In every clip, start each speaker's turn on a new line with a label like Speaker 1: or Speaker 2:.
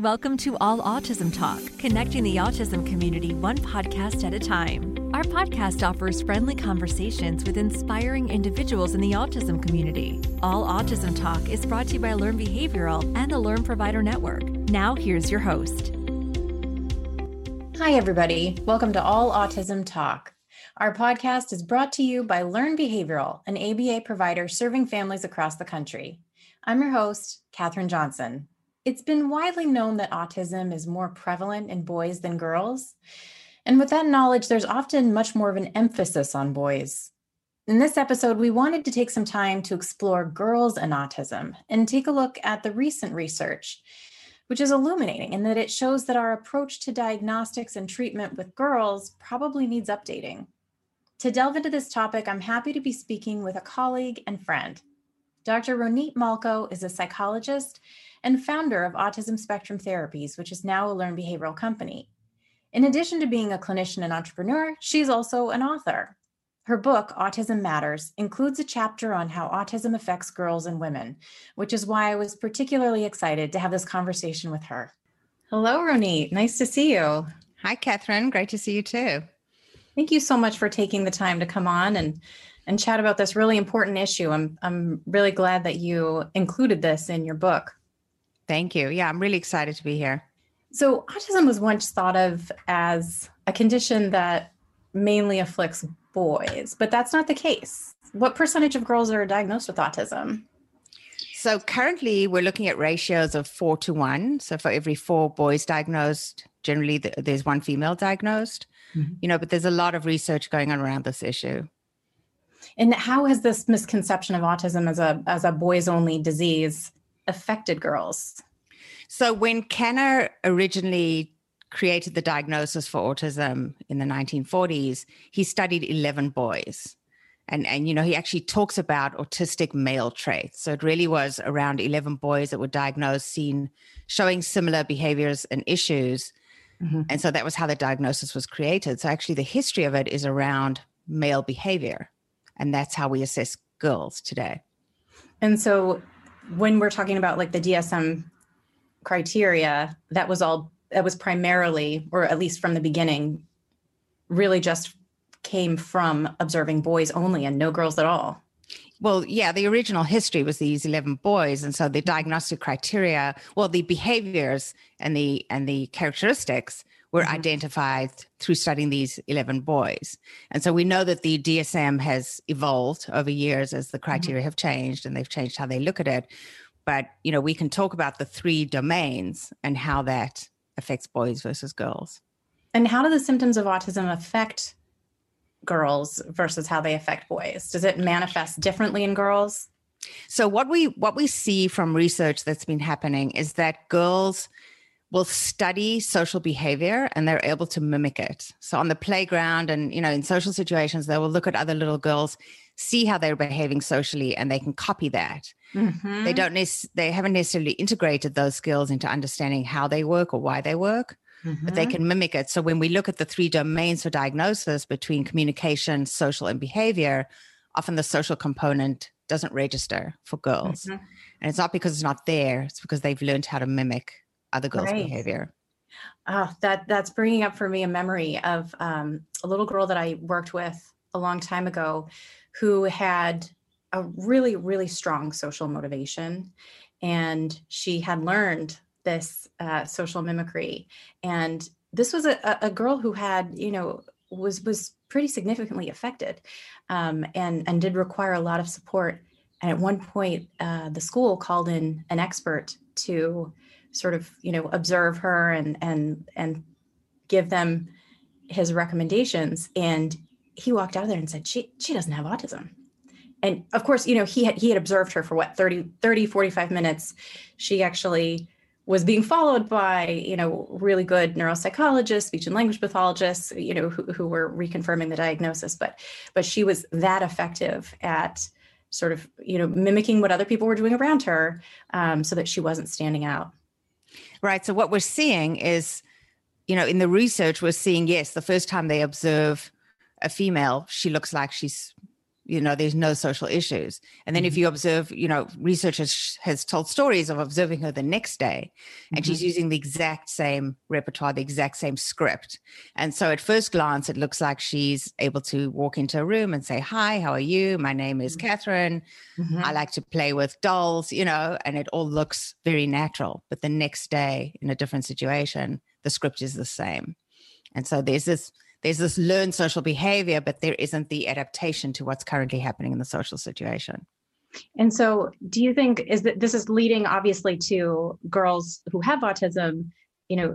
Speaker 1: Welcome to All Autism Talk, connecting the autism community one podcast at a time. Our podcast offers friendly conversations with inspiring individuals in the autism community. All Autism Talk is brought to you by Learn Behavioral and the Learn Provider Network. Now, here's your host.
Speaker 2: Hi, everybody. Welcome to All Autism Talk. Our podcast is brought to you by Learn Behavioral, an ABA provider serving families across the country. I'm your host, Katherine Johnson. It's been widely known that autism is more prevalent in boys than girls. And with that knowledge, there's often much more of an emphasis on boys. In this episode, we wanted to take some time to explore girls and autism and take a look at the recent research, which is illuminating in that it shows that our approach to diagnostics and treatment with girls probably needs updating. To delve into this topic, I'm happy to be speaking with a colleague and friend. Dr. Ronit Molko is a psychologist and founder of Autism Spectrum Therapies, which is now a Learn Behavioral company. In addition to being a clinician and entrepreneur, she's also an author. Her book, Autism Matters, includes a chapter on how autism affects girls and women, which is why I was particularly excited to have this conversation with her. Hello, Ronit. Nice to see you.
Speaker 3: Hi, Catherine. Great to see you too.
Speaker 2: Thank you so much for taking the time to come on and and chat about this really important issue. I'm I'm really glad that you included this in your book.
Speaker 3: Thank you. Yeah, I'm really excited to be here.
Speaker 2: So, autism was once thought of as a condition that mainly afflicts boys, but that's not the case. What percentage of girls are diagnosed with autism?
Speaker 3: So, currently, we're looking at ratios of four to one. So, for every four boys diagnosed, generally there's one female diagnosed. Mm-hmm. You know, but there's a lot of research going on around this issue.
Speaker 2: And how has this misconception of autism as a as a boys only disease affected girls?
Speaker 3: So when Kanner originally created the diagnosis for autism in the 1940s, he studied 11 boys. And, and you know he actually talks about autistic male traits so it really was around 11 boys that were diagnosed seen showing similar behaviors and issues mm-hmm. and so that was how the diagnosis was created so actually the history of it is around male behavior and that's how we assess girls today
Speaker 2: and so when we're talking about like the DSM criteria, that was all that was primarily, or at least from the beginning, really just came from observing boys only and no girls at all.
Speaker 3: Well, yeah, the original history was these 11 boys and so the diagnostic criteria, well the behaviors and the and the characteristics were mm-hmm. identified through studying these 11 boys. And so we know that the DSM has evolved over years as the mm-hmm. criteria mm-hmm. have changed and they've changed how they look at it. But, you know, we can talk about the three domains and how that affects boys versus girls.
Speaker 2: And how do the symptoms of autism affect girls versus how they affect boys? Does it manifest differently in girls?
Speaker 3: So what we what we see from research that's been happening is that girls will study social behavior and they're able to mimic it. So on the playground and you know in social situations they will look at other little girls, see how they're behaving socially and they can copy that. Mm-hmm. They don't nec- they haven't necessarily integrated those skills into understanding how they work or why they work. Mm-hmm. But they mm-hmm. can mimic it. So when we look at the three domains for diagnosis between communication, social, and behavior, often the social component doesn't register for girls. Mm-hmm. And it's not because it's not there, it's because they've learned how to mimic other girls' right. behavior.
Speaker 2: Oh, that that's bringing up for me a memory of um, a little girl that I worked with a long time ago, who had a really really strong social motivation, and she had learned this uh, social mimicry. And this was a, a girl who had you know was was pretty significantly affected, um, and and did require a lot of support. And at one point, uh, the school called in an expert to sort of you know observe her and and and give them his recommendations. And he walked out of there and said she she doesn't have autism. And of course you know he had he had observed her for what 30 30 45 minutes. She actually was being followed by you know really good neuropsychologists speech and language pathologists you know who, who were reconfirming the diagnosis. But but she was that effective at sort of you know mimicking what other people were doing around her um, so that she wasn't standing out
Speaker 3: Right. So what we're seeing is, you know, in the research, we're seeing, yes, the first time they observe a female, she looks like she's you know there's no social issues and then mm-hmm. if you observe you know research has, has told stories of observing her the next day and mm-hmm. she's using the exact same repertoire the exact same script and so at first glance it looks like she's able to walk into a room and say hi how are you my name is mm-hmm. catherine mm-hmm. i like to play with dolls you know and it all looks very natural but the next day in a different situation the script is the same and so there's this there's this learned social behavior, but there isn't the adaptation to what's currently happening in the social situation.
Speaker 2: And so, do you think is that this is leading obviously to girls who have autism, you know,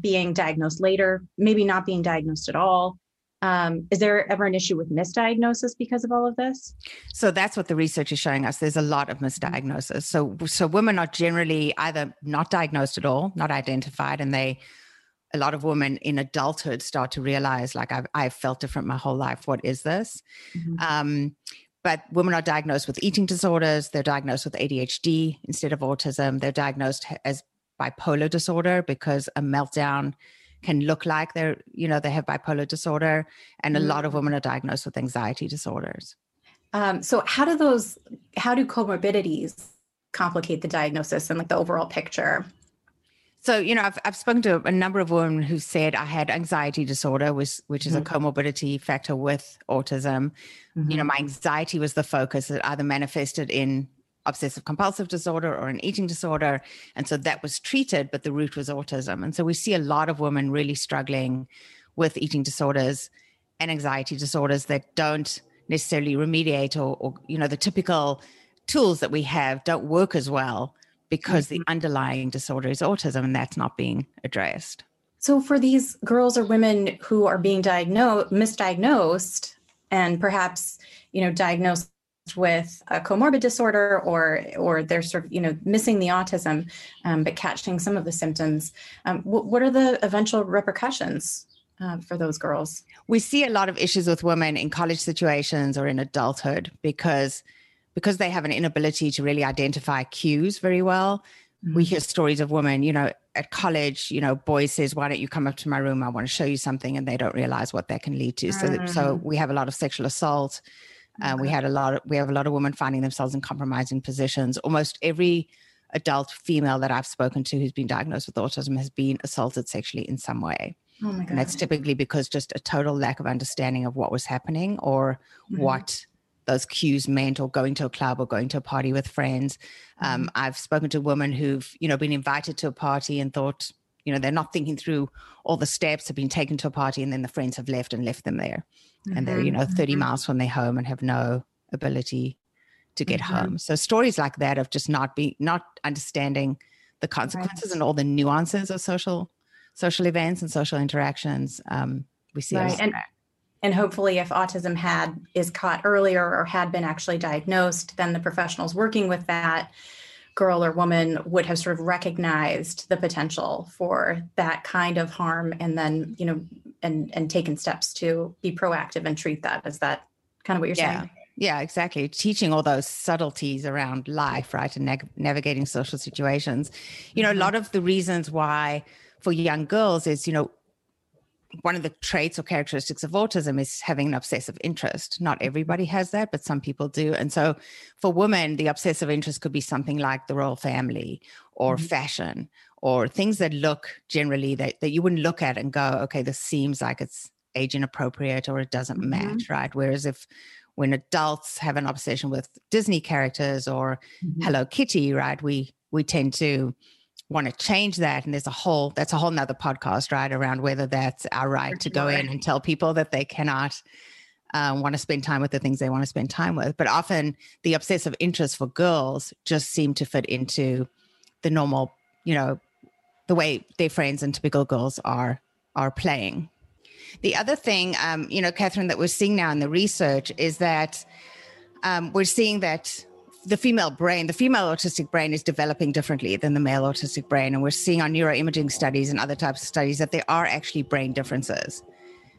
Speaker 2: being diagnosed later, maybe not being diagnosed at all? Um, is there ever an issue with misdiagnosis because of all of this?
Speaker 3: So that's what the research is showing us. There's a lot of misdiagnosis. So, so women are generally either not diagnosed at all, not identified, and they a lot of women in adulthood start to realize like I've, I've felt different my whole life. What is this? Mm-hmm. um, but women are diagnosed with eating disorders. They're diagnosed with adhd instead of autism. They're diagnosed as bipolar disorder because a meltdown can look like they're you know they have bipolar disorder. And a lot of women are diagnosed with anxiety disorders.
Speaker 2: Um, so how do those how do comorbidities complicate the diagnosis and like the overall picture
Speaker 3: so, you know, I've, I've spoken to a number of women who said I had anxiety disorder, which, which is mm-hmm. a comorbidity factor with autism. Mm-hmm. You know, mm-hmm. my anxiety was the focus. that either manifested in obsessive compulsive disorder or an eating disorder. And so that was treated, but the root was autism. And so we see a lot of women really struggling with eating disorders and anxiety disorders that don't necessarily remediate or, or you know, the typical tools that we have don't work as well because mm-hmm. the underlying disorder is autism and that's not being addressed.
Speaker 2: So, for these girls or women who are being diagnosed, misdiagnosed, and perhaps you know diagnosed with a comorbid disorder or or they're sort of you know missing the autism um, but catching some of the symptoms um, what, what are the eventual repercussions uh, for those girls
Speaker 3: we see a lot of issues with women in college situations or in adulthood because because they have an inability to really identify cues very well mm-hmm. we hear stories of women you know at college you know boys says why don't you come up to my room i want to show you something and they don't realize what that can lead to so mm-hmm. so mm. we have a lot of sexual assault uh, we had a lot of, we have a lot of women finding themselves in compromising positions almost every adult female that i've spoken to who's been diagnosed with autism has been assaulted sexually in some way Oh my God. And that's typically because just a total lack of understanding of what was happening or mm-hmm. what those cues meant or going to a club or going to a party with friends. Um, mm-hmm. I've spoken to women who've, you know, been invited to a party and thought, you know, they're not thinking through all the steps, have been taken to a party and then the friends have left and left them there. Mm-hmm. And they're, you know, 30 mm-hmm. miles from their home and have no ability to get mm-hmm. home. So stories like that of just not being, not understanding the consequences right. and all the nuances of social social events and social interactions. Um, we see right.
Speaker 2: and, and hopefully if autism had is caught earlier or had been actually diagnosed then the professionals working with that girl or woman would have sort of recognized the potential for that kind of harm and then you know and and taken steps to be proactive and treat that is that kind of what you're
Speaker 3: yeah.
Speaker 2: saying
Speaker 3: yeah exactly teaching all those subtleties around life right and navigating social situations you know mm-hmm. a lot of the reasons why for young girls is you know one of the traits or characteristics of autism is having an obsessive interest. Not everybody has that, but some people do. And so for women, the obsessive interest could be something like the royal family or mm-hmm. fashion or things that look generally that, that you wouldn't look at and go, okay, this seems like it's age inappropriate or it doesn't mm-hmm. match, right? Whereas if when adults have an obsession with Disney characters or mm-hmm. Hello Kitty, right, we we tend to want to change that and there's a whole that's a whole nother podcast right around whether that's our right to go in and tell people that they cannot um, want to spend time with the things they want to spend time with. But often the obsessive interest for girls just seem to fit into the normal you know the way their friends and typical girls are are playing. The other thing um, you know catherine that we're seeing now in the research is that um, we're seeing that the female brain, the female autistic brain is developing differently than the male autistic brain. And we're seeing on neuroimaging studies and other types of studies that there are actually brain differences.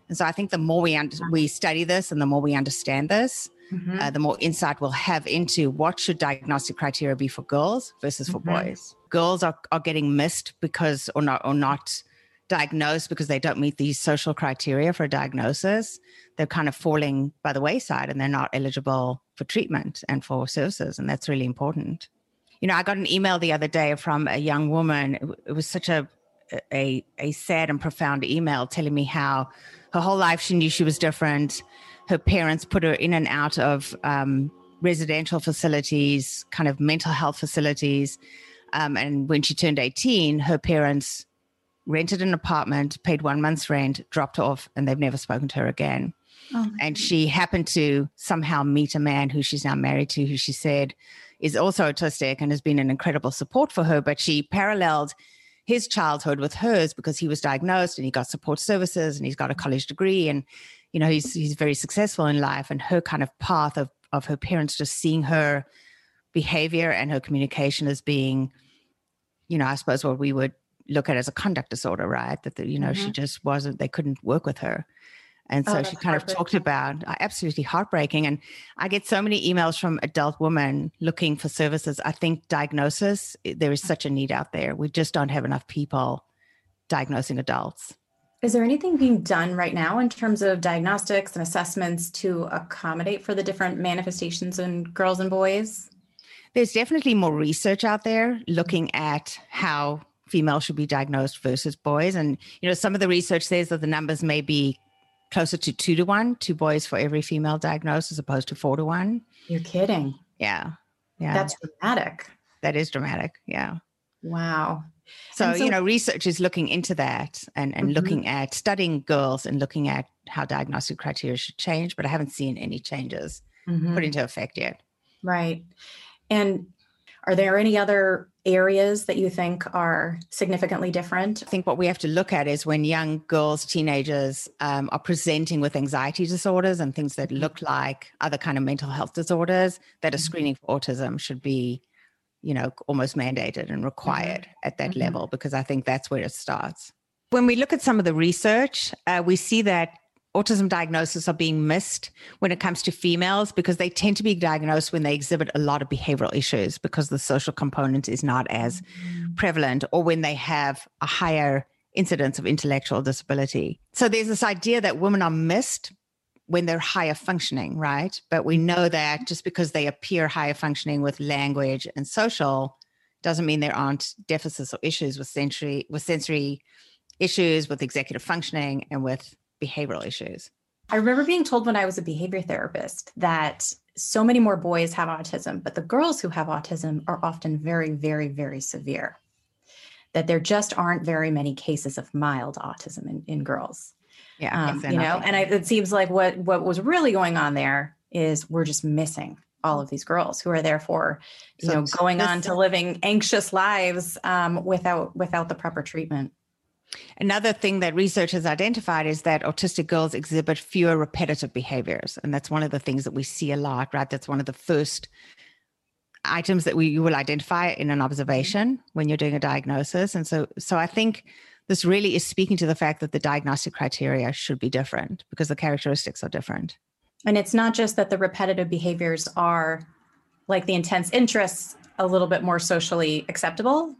Speaker 3: And so I think the more we, un- we study this and the more we understand this, mm-hmm. uh, the more insight we'll have into what should diagnostic criteria be for girls versus for mm-hmm. boys. Girls are, are getting missed because or not or not diagnosed because they don't meet these social criteria for a diagnosis, they're kind of falling by the wayside and they're not eligible for treatment and for services. And that's really important. You know, I got an email the other day from a young woman. It was such a a, a sad and profound email telling me how her whole life she knew she was different. Her parents put her in and out of um, residential facilities, kind of mental health facilities. Um, and when she turned 18, her parents rented an apartment, paid one month's rent, dropped off, and they've never spoken to her again. Oh, and she happened to somehow meet a man who she's now married to, who she said is also autistic and has been an incredible support for her. But she paralleled his childhood with hers because he was diagnosed and he got support services and he's got a college degree and you know he's he's very successful in life. And her kind of path of of her parents just seeing her behavior and her communication as being, you know, I suppose what we would look at as a conduct disorder, right? That the, you know mm-hmm. she just wasn't. They couldn't work with her. And so oh, she kind of talked about uh, absolutely heartbreaking. And I get so many emails from adult women looking for services. I think diagnosis, eh, there is mm. such a need out there. We just don't have enough people diagnosing adults.
Speaker 2: Is there anything being done right now in terms of diagnostics and assessments to accommodate for the different manifestations in girls and boys?
Speaker 3: There's definitely more research out there mm. looking at how females should be diagnosed versus boys. And, you know, some of the research says that the numbers may be closer to two to one, two boys for every female diagnosed as opposed to four to one.
Speaker 2: You're kidding.
Speaker 3: Yeah. Yeah.
Speaker 2: That's dramatic.
Speaker 3: That is dramatic. Yeah.
Speaker 2: Wow.
Speaker 3: So, so, you know, research is looking into that and, and mm-hmm. looking at studying girls and looking at how diagnostic criteria should change, but I haven't seen any changes mm-hmm. put into effect yet.
Speaker 2: Right. And are there any other areas that you think are significantly different?
Speaker 3: I think what we have to look at is when young girls, teenagers um, are presenting with anxiety disorders and things that look like other kind of mental health disorders, that a mm-hmm. screening for autism should be, you know, almost mandated and required mm-hmm. at that mm-hmm. level because I think that's where it starts. When we look at some of the research, uh, we see that autism diagnoses are being missed when it comes to females because they tend to be diagnosed when they exhibit a lot of behavioral issues because the social component is not as mm-hmm. prevalent or when they have a higher incidence of intellectual disability. So there's this idea that women are missed when they're higher functioning, right? But we know that just because they appear higher functioning with language and social doesn't mean there aren't deficits or issues with sensory with sensory issues with executive functioning and with behavioral issues.
Speaker 2: I remember being told when I was a behavior therapist that so many more boys have autism, but the girls who have autism are often very, very, very severe. That there just aren't very many cases of mild autism in, in girls.
Speaker 3: Yeah,
Speaker 2: um, you know, and I, it seems like what what was really going on there is we're just missing all of these girls who are therefore, you so know, going on to living anxious lives um, without without the proper treatment.
Speaker 3: Another thing that research has identified is that autistic girls exhibit fewer repetitive behaviors. And that's one of the things that we see a lot, right? That's one of the first items that we will identify in an observation when you're doing a diagnosis. And so so I think this really is speaking to the fact that the diagnostic criteria should be different because the characteristics are different.
Speaker 2: And it's not just that the repetitive behaviors are like the intense interests a little bit more socially acceptable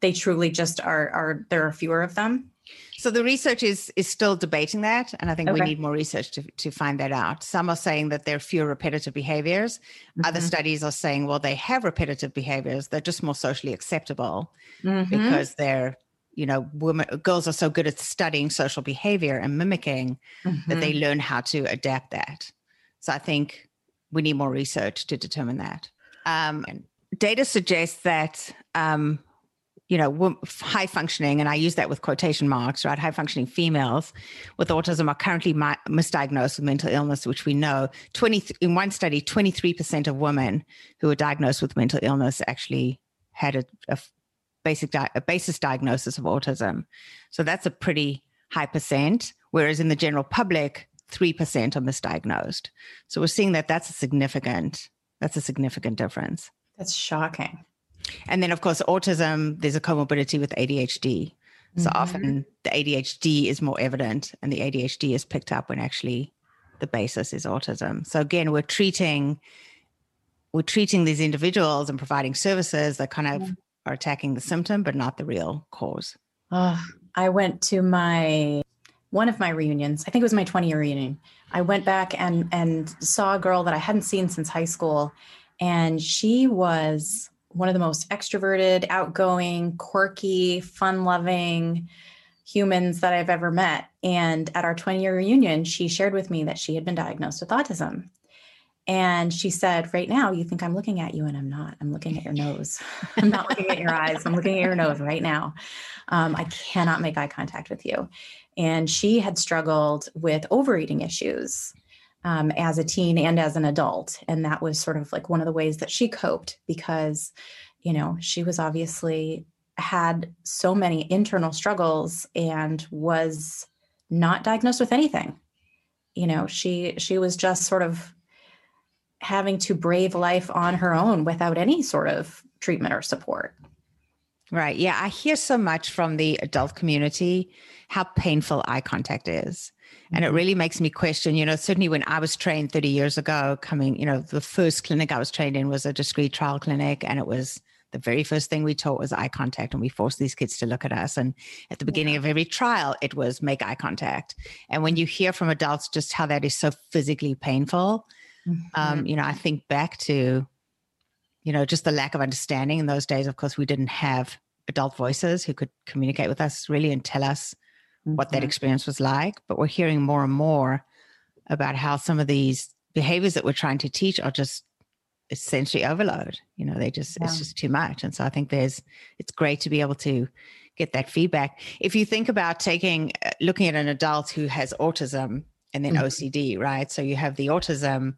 Speaker 2: they truly just are are there are fewer of them
Speaker 3: so the research is is still debating that and i think okay. we need more research to, to find that out some are saying that there are fewer repetitive behaviors mm-hmm. other studies are saying well they have repetitive behaviors they're just more socially acceptable mm-hmm. because they're you know women girls are so good at studying social behavior and mimicking mm-hmm. that they mm-hmm. learn how to adapt that so i think we need more research to determine that um, data suggests that um, you know, high functioning, and I use that with quotation marks, right? High functioning females with autism are currently misdiagnosed with mental illness, which we know 20 in one study, 23% of women who were diagnosed with mental illness actually had a, a basic di- a basis diagnosis of autism. So that's a pretty high percent, whereas in the general public, 3% are misdiagnosed. So we're seeing that that's a significant that's a significant difference.
Speaker 2: That's shocking.
Speaker 3: And then, of course, autism, there's a comorbidity with ADHD. So mm-hmm. often the ADHD is more evident, and the ADHD is picked up when actually the basis is autism. So again, we're treating we're treating these individuals and providing services that kind of are attacking the symptom, but not the real cause.
Speaker 2: Oh, I went to my one of my reunions. I think it was my 20 year reunion. I went back and and saw a girl that I hadn't seen since high school, and she was one of the most extroverted, outgoing, quirky, fun-loving humans that I've ever met. And at our 20 year reunion, she shared with me that she had been diagnosed with autism. And she said, Right now, you think I'm looking at you, and I'm not. I'm looking at your nose. I'm not looking at your eyes. I'm looking at your nose right now. Um, I cannot make eye contact with you. And she had struggled with overeating issues um, as a teen and as an adult. And that was sort of like one of the ways that she coped because, you know, she was obviously had so many internal struggles and was not diagnosed with anything. You know, she she was just sort of having to brave life on her own without any sort of treatment or support.
Speaker 3: Right. Yeah. I hear so much from the adult community how painful eye contact is. And it mm-hmm. really makes me question, you know, certainly when I was trained 30 years ago, coming, you know, the first clinic I was trained in was a discrete trial clinic. And it was the very first thing we taught was eye contact. And we forced these kids to look at us. And at the beginning yeah. of every trial, it was make eye contact. And when you hear from adults just how that is so physically painful, mm-hmm. um, you know, I think back to, you know, just the lack of understanding in those days. Of course, we didn't have adult voices who could communicate with us really and tell us mm-hmm. what that mm-hmm. experience was like. But we're hearing more and more about how some of these behaviors that we're trying to teach are just essentially overload. You know, they just, yeah. it's just too much. And so I think there's, it's great to be able to get that feedback. If you think about taking, uh, looking at an adult who has autism and then mm-hmm. OCD, right? So you have the autism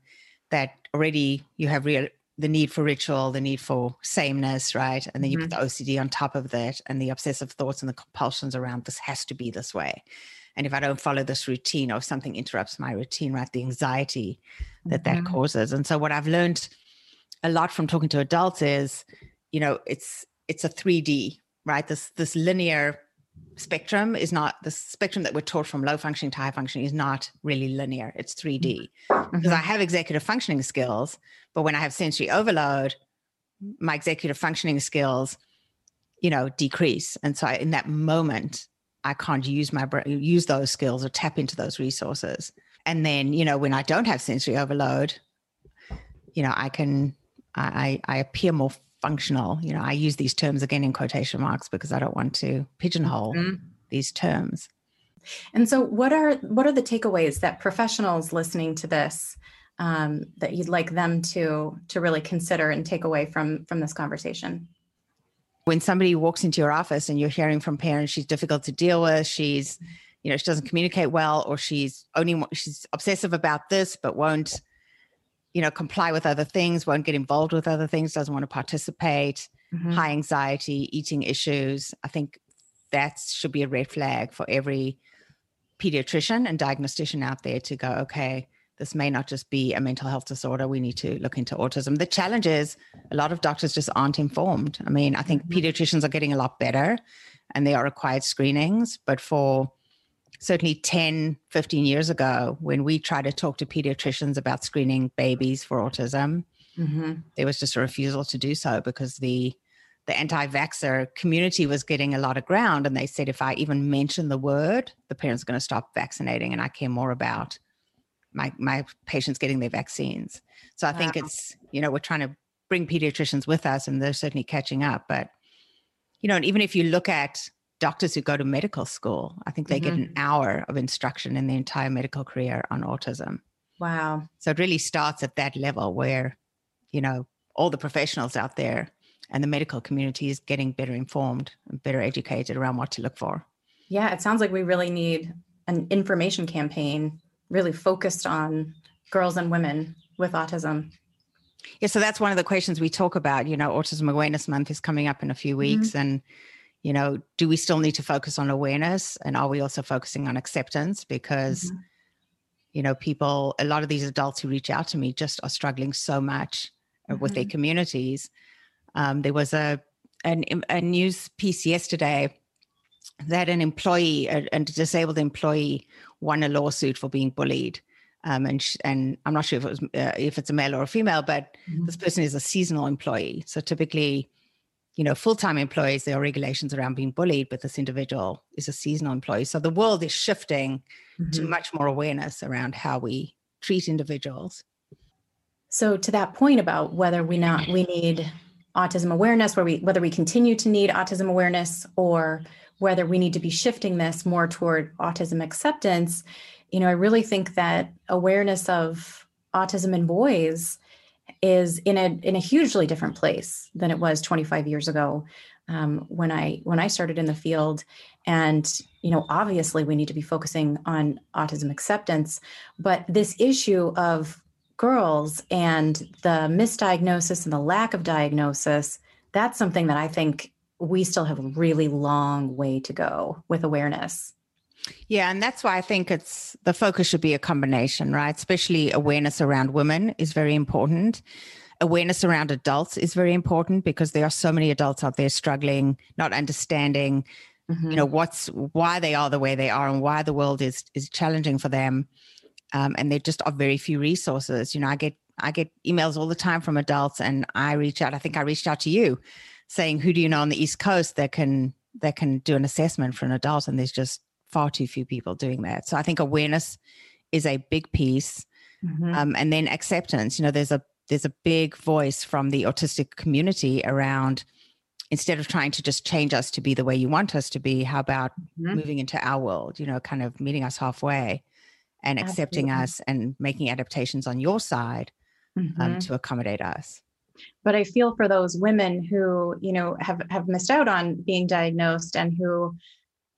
Speaker 3: that already you have real the need for ritual, the need for sameness, right? And then you mm-hmm. put the OCD on top of that and the obsessive thoughts and the compulsions around this has to be this way. And if I don't follow this routine or if something interrupts my routine, right, the anxiety that mm-hmm. that causes. And so what I've learned a lot from talking to adults is, you know, it's it's a 3D, right? This this linear spectrum is not the spectrum that we're taught from low functioning to high functioning is not really linear. It's 3D. Mm-hmm. Because I have executive functioning skills, but when I have sensory overload, my executive functioning skills, you know, decrease. And so I, in that moment, I can't use my brain, use those skills or tap into those resources. And then, you know, when I don't have sensory overload, you know, I can, I, I appear more functional. You know, I use these terms again in quotation marks because I don't want to pigeonhole mm-hmm. these terms.
Speaker 2: And so, what are what are the takeaways that professionals listening to this um, that you'd like them to to really consider and take away from from this conversation?
Speaker 3: When somebody walks into your office and you're hearing from parents, she's difficult to deal with. She's, you know, she doesn't communicate well, or she's only she's obsessive about this, but won't you know, comply with other things, won't get involved with other things, doesn't want to participate, mm-hmm. high anxiety, eating issues. I think that should be a red flag for every pediatrician and diagnostician out there to go, okay, this may not just be a mental health disorder. We need to look into autism. The challenge is a lot of doctors just aren't informed. I mean, I think mm-hmm. pediatricians are getting a lot better and they are required screenings, but for certainly 10, 15 years ago, when we tried to talk to pediatricians about screening babies for autism, mm-hmm. there was just a refusal to do so because the the anti-vaxxer community was getting a lot of ground and they said if i even mention the word the parents are going to stop vaccinating and i care more about my my patients getting their vaccines so i think it's you know we're trying to bring pediatricians with us and they're certainly catching up but you know and even if you look at doctors who go to medical school. I think they mm-hmm. get an mm-hmm. hour of instruction in the entire medical career on autism.
Speaker 2: Wow.
Speaker 3: So it really starts at that level where, you know, all the professionals out there and the medical community is getting better informed and better educated around what to look for.
Speaker 2: Yeah, it sounds like we really need an information campaign really focused on girls and women with autism.
Speaker 3: Yeah, so that's one of the questions we talk about. You know, Autism Awareness Month is coming up in a few weeks, mm-hmm. and you know, do we still need to focus on awareness? And are we also focusing on acceptance? Because, mm-hmm. you know, people, a lot of these adults who reach out to me just are struggling so much mm-hmm. with their mm-hmm. communities. Um, there was a, an, a news piece yesterday that an employee, a, a disabled employee, won a lawsuit for being bullied. Um, and sh- and I'm not sure if it was uh, if it's a male or a female, but mm-hmm. this person is a seasonal employee. So typically, you know, full-time employees, there are regulations around being bullied, but this individual is a seasonal employee. So the world is shifting mm-hmm. to much more awareness around how we treat individuals.
Speaker 2: So to that point about whether we not we need autism awareness, where we whether we continue to need autism awareness or whether we need to be shifting this more toward autism acceptance, you know, I really think that awareness of autism in boys is in a in a hugely different place than it was 25 years ago um, when I when I started in the field. And you know, obviously, we need to be focusing on autism acceptance, but this issue of girls and the misdiagnosis and the lack of diagnosis that's something that I think we still have a really long way to go with awareness.
Speaker 3: Yeah, and that's why I think it's the focus should be a combination, right? Especially awareness around women is very important. Awareness around adults is very important because there are so many adults out there struggling, not understanding, mm-hmm. you know, what's why they are the way they are and why the world is is challenging for them. Um, and there just are very few resources. You know, I get I get emails all the time from adults, and I reach out. I think I reached out to you, saying, "Who do you know on the East Coast that can that can do an assessment for an adult?" And there's just far too few people doing that. So I think awareness is a big piece, mm-hmm. um, and then acceptance. You know, there's a there's a big voice from the autistic community around instead of trying to just change us to be the way you want us to be how about mm-hmm. moving into our world you know kind of meeting us halfway and accepting Absolutely. us and making adaptations on your side um, mm-hmm. um, to accommodate us
Speaker 2: but i feel for those women who you know have have missed out on being diagnosed and who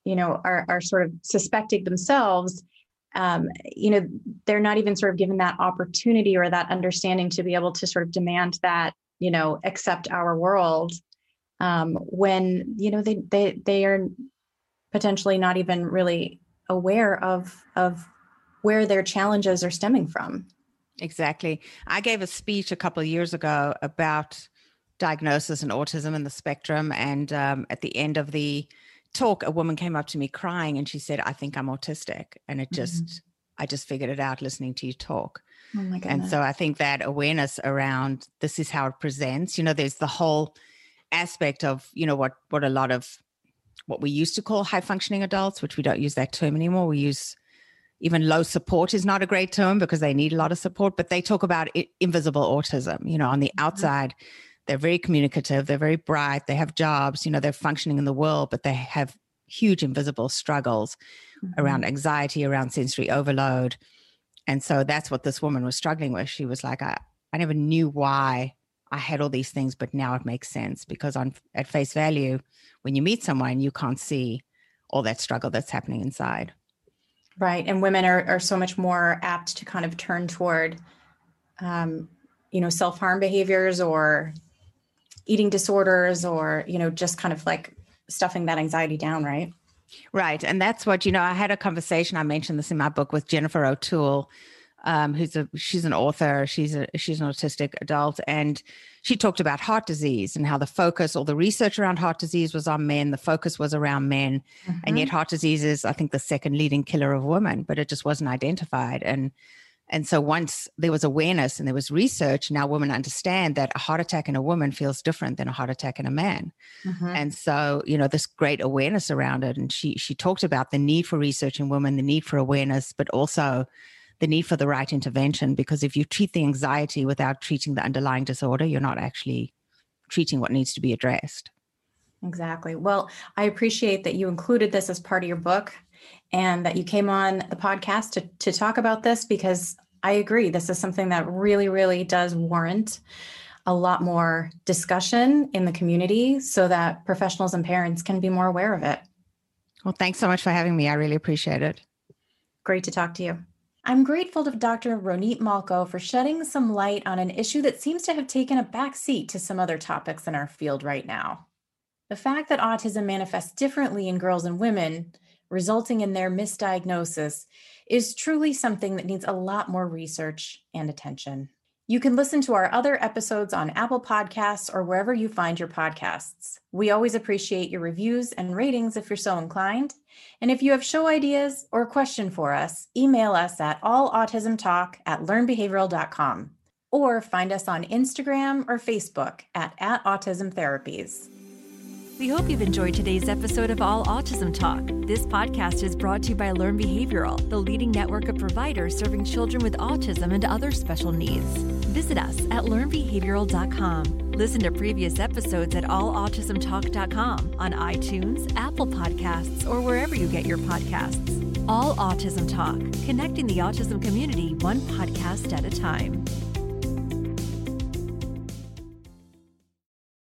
Speaker 2: you know are are sort of suspecting themselves um, you know they're not even sort of given that opportunity or that understanding to be able to sort of demand that you know accept our world um, when you know they they they are potentially not even really aware of of where their challenges are stemming from.
Speaker 3: Exactly. I gave a speech a couple of years ago about diagnosis and autism and the spectrum and um, at the end of the talk, a woman came up to me crying and she said, I think I'm autistic. And it just, mm-hmm. I just figured it out listening to you talk. Oh my and so I think that awareness around this is how it presents, you know, there's the whole aspect of, you know, what, what a lot of what we used to call high functioning adults, which we don't use that term anymore. We use even low support is not a great term because they need a lot of support, but they talk about invisible autism, you know, on the mm-hmm. outside. Mm-hmm they're very communicative, they're very bright, they have jobs, you know, they're functioning in the world, but they have huge invisible struggles mm-hmm. around anxiety, around sensory overload. And so that's what this woman was struggling with. She was like, I, I never knew why I had all these things, but now it makes sense because on at face value, when you meet someone, you can't see all that struggle that's happening inside.
Speaker 2: Right. And women are, are so much more apt to kind of turn toward um, you know, self-harm behaviors or eating disorders or you know just kind of like stuffing that anxiety down right
Speaker 3: right and that's what you know i had a conversation i mentioned this in my book with jennifer o'toole um, who's a she's an author she's a she's an autistic adult and she talked about heart disease and how the focus all the research around heart disease was on men the focus was around men mm-hmm. and yet heart disease is i think the second leading killer of women but it just wasn't identified and and so once there was awareness and there was research, now women understand that a heart attack in a woman feels different than a heart attack in a man. Mm-hmm. And so, you know, this great awareness around it. And she she talked about the need for research in women, the need for awareness, but also the need for the right intervention. Because if you treat the anxiety without treating the underlying disorder, you're not actually treating what needs to be addressed.
Speaker 2: Exactly. Well, I appreciate that you included this as part of your book and that you came on the podcast to, to talk about this because I agree. This is something that really, really does warrant a lot more discussion in the community so that professionals and parents can be more aware of it.
Speaker 3: Well, thanks so much for having me. I really appreciate it.
Speaker 2: Great to talk to you. I'm grateful to Dr. Ronit Molko for shedding some light on an issue that seems to have taken a back seat to some other topics in our field right now. The fact that autism manifests differently in girls and women resulting in their misdiagnosis is truly something that needs a lot more research and attention. You can listen to our other episodes on Apple Podcasts or wherever you find your podcasts. We always appreciate your reviews and ratings if you're so inclined. And if you have show ideas or a question for us, email us at allautismtalk at learnbehavioral.com or find us on Instagram or Facebook at, at Autism Therapies.
Speaker 1: We hope you've enjoyed today's episode of All Autism Talk. This podcast is brought to you by Learn Behavioral, the leading network of providers serving children with autism and other special needs. Visit us at learnbehavioral.com. Listen to previous episodes at allautismtalk.com on iTunes, Apple Podcasts, or wherever you get your podcasts. All Autism Talk, connecting the autism community one podcast at a time.